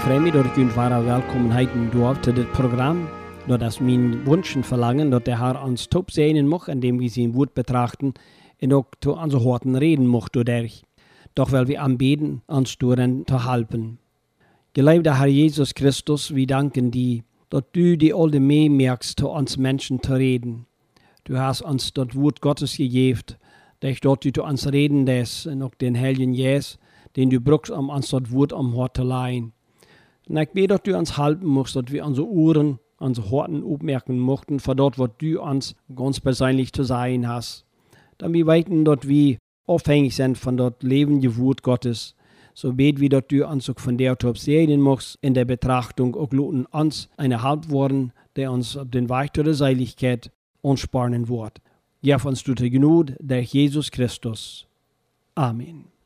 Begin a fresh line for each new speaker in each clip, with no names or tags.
Ik freue mich, dat ik u ware welkom heiten durf zu dit Programm. Dat is mijn Wunschen verlangen, dat der Herr uns top sehen mag, indem wir sein Wort betrachten und auch zu unseren Horten reden mag dadurch. Doch weil wir anbeten, uns darin zu helfen. Geliebter Herr Jesus Christus, wir danken dir, dass du die alte mehr merkst, zu uns Menschen zu reden. Du hast uns das Wort Gottes gegeben, dass dort du zu uns reden lässt und auch den Heiligen Jesus, den du brauchst, um uns das Wort am Hort zu leihen. Bete, dass du uns helfen musst, dass wir unsere Ohren, unsere Horten aufmerken mochten, für dort, was du uns ganz persönlich zu sein hast. Damit wir weiten, dass wir abhängig sind von dort lebenden Wort Gottes. So bet wir, dass du uns auch von der Top sehen musst, in der Betrachtung auch luten uns eine worden, der uns auf den Weg der Seiligkeit anspornen wird. Gib uns du die Gnade durch Jesus Christus. Amen.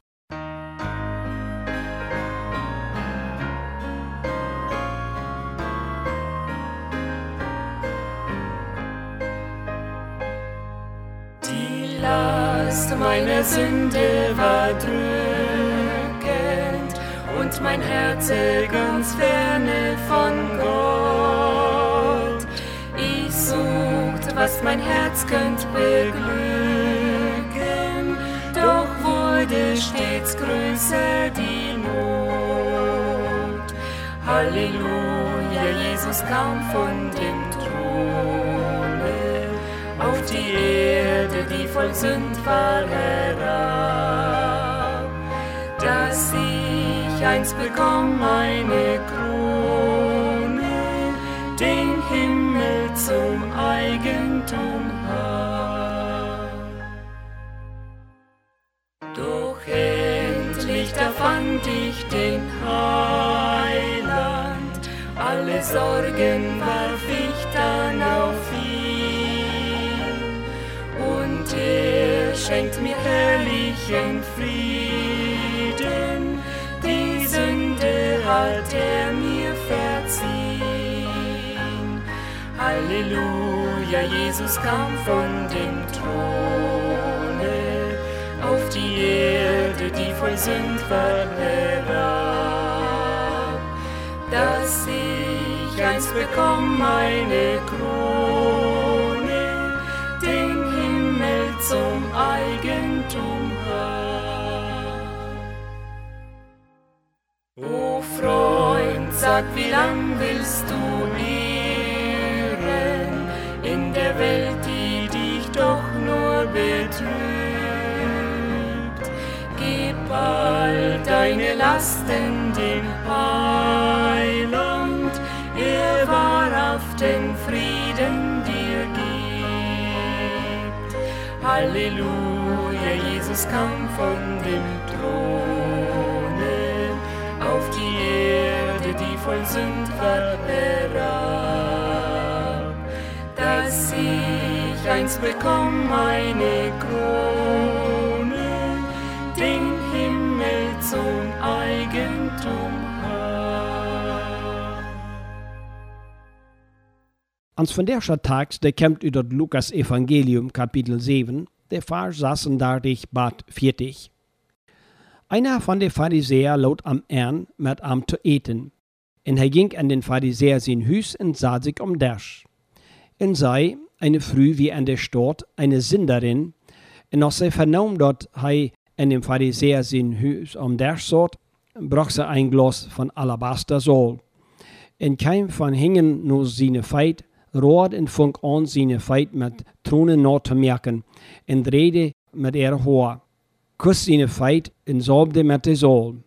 Last meiner Sünde war drückend und mein Herz ganz ferne von Gott. Ich suchte, was mein Herz könnt beglücken, doch wurde stets größer die Not. Halleluja, Jesus kam von dem Throne auf die Erde, die voll Sünd war, herab, dass ich einst bekomm eine Krone, den Himmel zum Eigentum. Doch endlich da fand ich den Heiland, alle Sorgen warf Halleluja, Jesus kam von dem Throne auf die Erde, die voll Sünd war, herab, dass ich einst bekomm meine Krone, den Himmel zum Eigentum hab. O Freund, sag, wie lang willst du in Welt, die dich doch nur betrügt? Gib all deine Lasten dem Heiland, er wahrhaften Frieden dir gibt. Halleluja, Jesus kam von dem Throne auf die Erde, die voll Sünd war, herab, einst bekomm eine Krone, den Himmel zum Eigentum hab.
Ans der Tags, der kommt über Lukas Evangelium Kapitel 7, der Vers saßen da dich bad 40. Einer von den Pharisäern laut am Ern mit am zu eten. Und er ging an den Pharisäer sein Hüs und sah sich um Dash. Und sei eine Früh wie an der Stadt eine Sinderin, und als sie vernahm dort er an dem Pharisäer sein Hüs um Dash sort, brach sie ein Glas von Alabaster Sol. Und kein von hingen nur seine Feit, rohrt und funk an seine Feit mit Tronen noch zu merken, und rede mit Haar kuss seine Feit und salbte mit der Sol.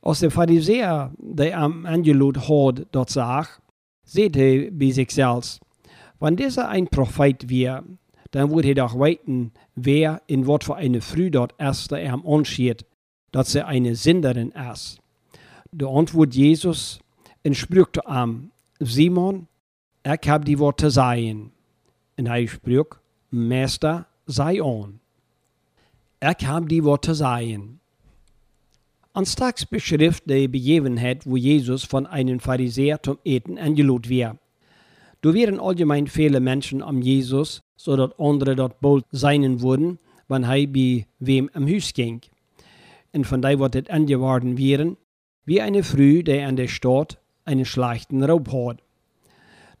Als der Pharisäer, der am Angelot had, dort sag, seht er bei sich selbst, wenn dieser ein Prophet wäre, dann würde er doch weiten, wer in was für eine Früh dort erst er am anschied, dass er eine Sinderin ist. Der Antwort Jesus entsprüchte am Simon, ich hab die Worte sein. Und er sprach, Meister, sei on. Ich hab die Worte sein. Anstags beschrift die Begebenheit, wo Jesus von einem Pharisäer zum Eten angelot war. Wären allgemein viele Menschen am Jesus, so dass andere dort bald sein würden, wenn er bei wem am Hus ging. Und von da wird es angeworden wären, wie eine Früh, der an der Stadt einen schlechten Raub hat.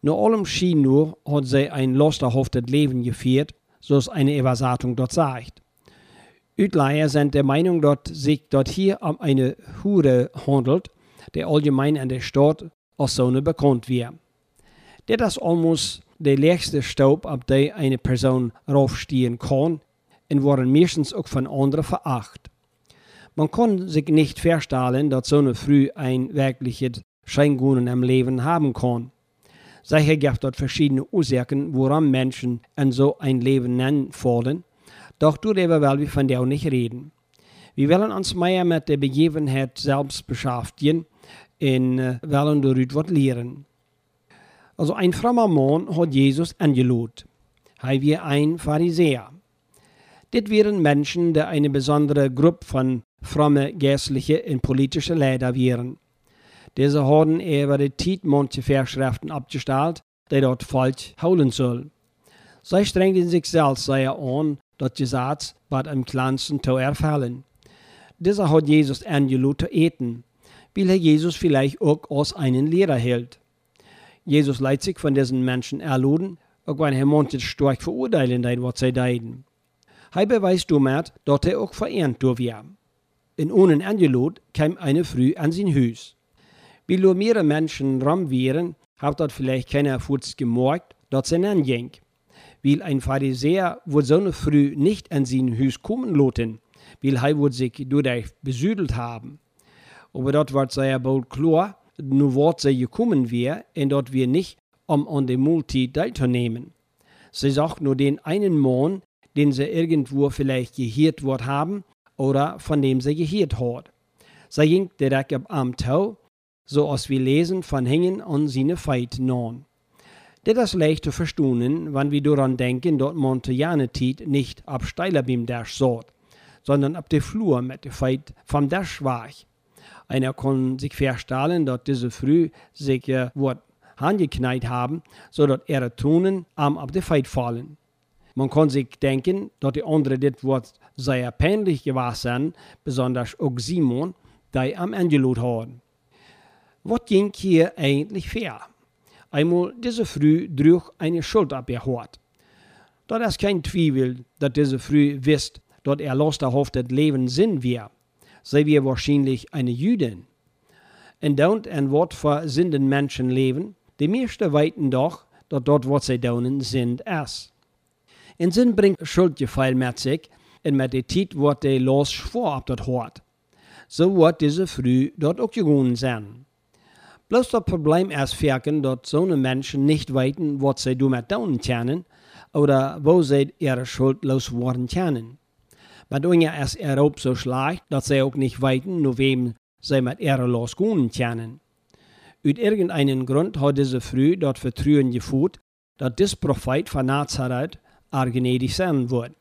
Nur allem schien nur, hat sie ein losterhaftes Leben geführt, so es eine Übersatung dort sagt. Utleier sind der Meinung, dass sich dort hier um eine Hure handelt, der allgemein an der Stadt als so bekannt wird. Das ist almost der letzte Staub, ab der eine Person raufstehen kann, und worden meistens auch von anderen veracht. Man kann sich nicht vorstellen, dass so eine Früh ein wirkliches Scheingunen im Leben haben kann. Sicher gibt es verschiedene Ursachen, woran Menschen in so ein Leben nennen fallen, doch darüber wollen wir von der nicht reden. Wir wollen uns mehr mit der Begebenheit selbst beschäftigen und äh, wollen darüber was lernen. Also ein frommer Mann hat Jesus angelobt. Er war ein Pharisäer. Das wären Menschen, die eine besondere Gruppe von fromme geistliche und politische Leiter wären. Diese haben über die Zeit manche Vorschriften abgestellt, die dort falsch holen sollen. Sie strengen sich selbst sehr an, das Gesetz bei im kleinsten zu erfüllen. Dieser hat Jesus angelassen zu eten, weil er Jesus vielleicht auch als einen Lehrer hält. Jesus leitet sich von diesen Menschen erluden, auch wenn er manche stark verurteilen, was sie deiden. Er beweist damit, dass er auch verehrt wird. In ohne Angelot kam eine früh an sein Haus. Wie nur mehrere Menschen rum wären, hat dort vielleicht keiner Fuß gemerkt, dass sie anging. Weil ein Pharisäer wird so eine früh nicht an sein Haus kommen lassen, weil er wird sich dadurch besüdelt haben. Aber dort wird sehr bald klar, nur wird sie gekommen wäre, und dort wir nicht, um an der Multi teilzunehmen. Sie sagt nur den einen Mann, den sie irgendwo vielleicht gehört wird haben oder von dem sie gehört hat. Sie ging direkt ab am Tau, so als wir lesen von Hängen an seine Feit non. Das ist leicht zu verstehen, wenn wir daran denken, dort Montagnane-Tit nicht ab steiler beim Dash saht, sondern ab der Flur mit der Feit vom Dash war. Einer kann sich vorstellen, dass diese früh sich äh, wird angeknallt haben, so dass ihre Tonen am ab der Feit fallen. Man kann sich denken, dass die anderen das Wort sehr peinlich gewesen besonders auch Simon, der am angelut haben. Was ging hier eigentlich fair? Einmal diese Früh durch eine Schuld abgehört. Da ist kein Zweifel, dass diese Früh wisst, dass er losterhaftet Leben Sinn wir sei wir wahrscheinlich eine Jüdin. Und dort ein Wort für sinden Menschen leben, die meisten weiten doch, dass dort, was sie tun, sind es. In Sinn bringt Schuldgefühl mit sich, und mit der Zeit wird der los schwor ab das Hort. So wird diese Früh dort auch gegangen sein. Bloß das Problem ist firken, dass so eine Menschen nicht weiten, was sie damit tun können, oder wo sie ihre Schuld loswerden können. Maar Dunja ist er ook so schlecht, dass sie auch nicht weiten, nur wem sie mit ihrer losgehen können. Aus irgendeinem Grund hat diese Früh dort Vertrauen geführt, dass das Prophet von Nazareth gnädig sein wird.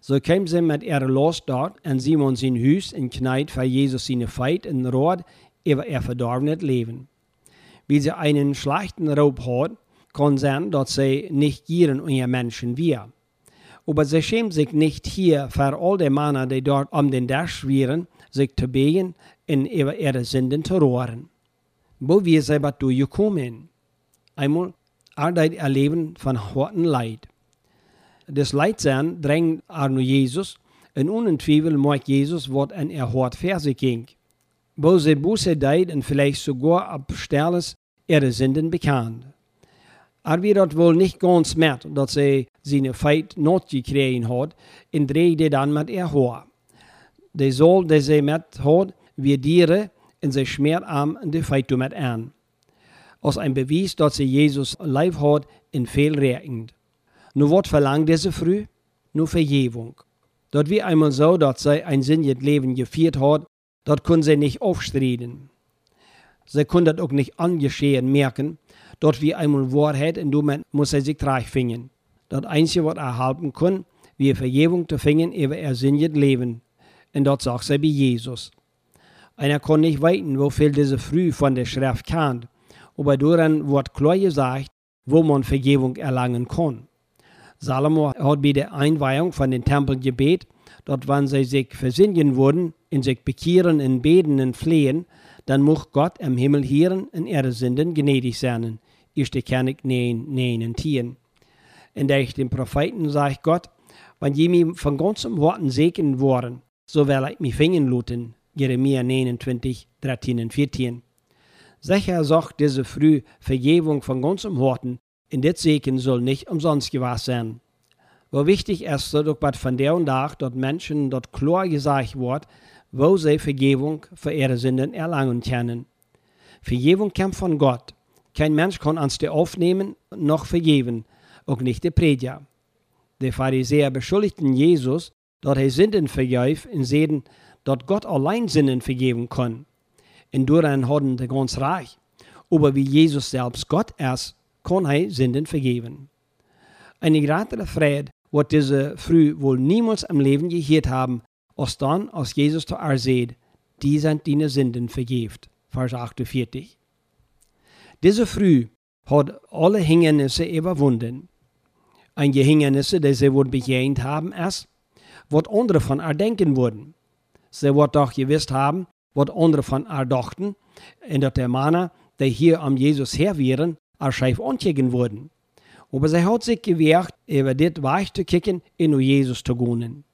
So kam sie mit ihrer Los dort und Simon sein Hus in Kneid für Jesus seine Feit in Rot über ihr verdorbenes Leben. Wie sie einen schlechten Raub hat, kann sein, dass sie nicht gieren und ihr Menschen wir aber sie schämt sich nicht hier für all die Männer, die dort um den Dash wären, sich zu begen und über ihre Sünden zu rohren. Wo wir selber durchgekommen. Einmal Arbeit erleben von harten Leid. Das Leidsein drängt nur Jesus und ohne Zweifel mag Jesus, was an er hart Verse ging. Wo sie Buße deit und vielleicht sogar ab Sterles ihre Sünden bekannt. Dort wohl nicht ganz mit, dass sie seine Feit gekriegt hat, und drehte dann mit ihr vor. Der Soll, der sie mit hat, wird Diere, und sie schmiert am die Feit mit an. Als ein Beweis, dass sie Jesus live hat, in viel regend. Nur was verlangt diese früh? Nur Vergebung. Dort wie einmal so, dass sie ein sinniges Leben geführt hat, dort können sie nicht aufstreiten. Sie können das auch nicht angeschehen merken, dort wie einmal Wahrheit und damit muss er sich trage finden. Das Einzige, was er halten kann, wie Vergebung zu finden über er sinniges Leben. Und dort sagt er bei Jesus. Einer kann nicht weiten, wo diese früh von der Schrift kennt, aber daran wird klar gesagt, wo man Vergebung erlangen kann. Salomo hat bei der Einweihung von den Tempel gebet, dort wann sie sich versinnen wurden, in sich bekehren und beten und flehen, dann muss Gott im Himmel hören und ihre Sünden gnädig sein. 1. König 9, 9 und 10. In der ich den Propheten sagt Gott, wenn je mir von ganzem Worten segnen worden, so will ich mich fingen luten. Jeremia 29, 13 und 14. Sicher sagt diese früh Vergebung von ganzem Worten, in das Segen soll nicht umsonst gewahrt sein. Wo wichtig ist, dass auch von der und nach dort Menschen dort klar gesagt wird, wo sie Vergebung für ihre Sünden erlangen können. Vergebung kommt von Gott. Kein Mensch kann uns die aufnehmen noch vergeben, auch nicht der Prediger. Die Pharisäer beschuldigten Jesus, dass er Sünden vergab und sehen, dass Gott allein Sünden vergeben kann. Und daran hatten die ganz reich. Aber wie Jesus selbst Gott ist, kann er Sünden vergeben. Eine größere Freude wird diese früh wohl niemals im Leben gehört haben, als dann, als Jesus zu ihr die sind deine Sünden vergift. Vers 48. Diese früh hat alle Hindernisse überwunden. Ein Hindernisse, die sie wohl begegnet haben, ist, was andere von ihr denken würden. Sie wird doch gewusst haben, was andere von ihr dachten, und dass der Mann, der hier am Jesus her wären, er scheif ankicken würden. Aber sie hat sich gewehrt, über das weich zu kicken, in Jesus zu gehen.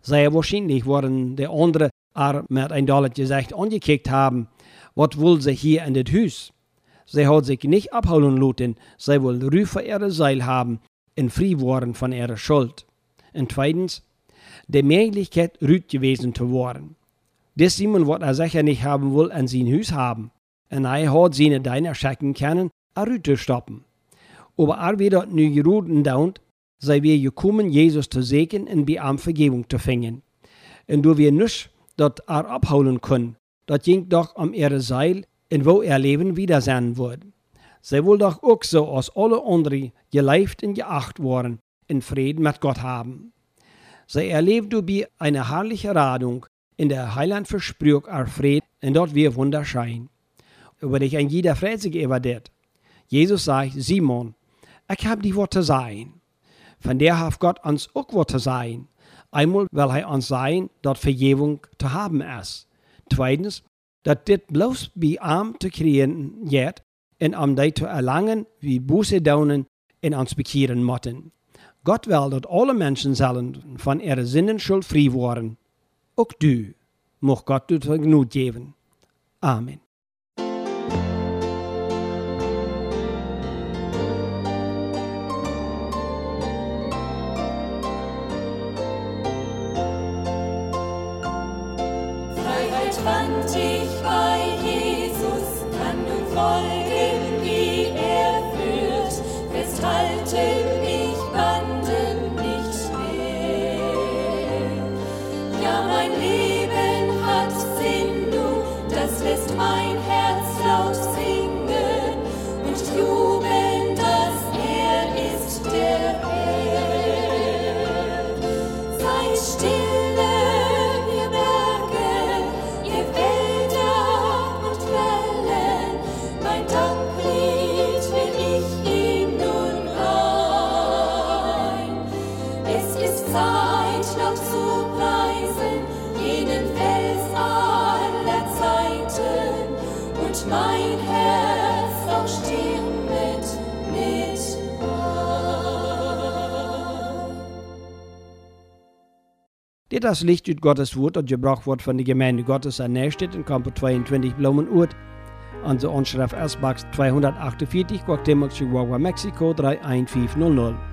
Sehr wahrscheinlich worden die anderen er mit ein Dollar gesagt angekickt haben, was will sie hier in das Haus? Sie hat sich nicht abholen lassen, sie will Ruhe für ihre Seil haben, in frei worden von ihrer Schuld. Und zweitens, die Möglichkeit, rüd gewesen zu werden. Das Simon wird er sicher nicht haben will an sein Haus haben. Und er hat seine Deiner schacken können, er rüd zu stoppen. Aber er wird nu geruden dauert, sei wir gekommen, Jesus zu segnen und bei ihm Vergebung zu finden. Und du wir nicht dort er abholen können, dort ging doch um ihre Seil, in wo ihr Leben wieder sein wird. Sie will doch auch so als alle anderen gelebt und geacht worden, in Frieden mit Gott haben. Sie erlebt du bei einer herrlichen Radung, in der Heiland versprüht er Fried, und dort wir wunderschein. Über dich ein jeder freut sich über das. Jesus sagt, Simon, ich hab die Worte sein. Von der hat Gott uns auch Worte sein. Einmal will er uns sein, dass Vergebung zu haben ist. Zweitens, dass das bloß bei ihm zu kriegen geht, und um das zu erlangen, wie Buße daunen in uns bekehren motten. Gott will, dass alle Menschen sollen von ihrer Sinnenschuld frei werden. Auch du, mocht Gott dir Genug geben. Amen. Dit is licht uit Gottes Woord dat gebracht wordt van de gemeente Gottes aan Nijstedt in kamp 22 Bloemenoord. Onze onschrift S-Box 248, Guatemala, Chihuahua, Mexico 31500.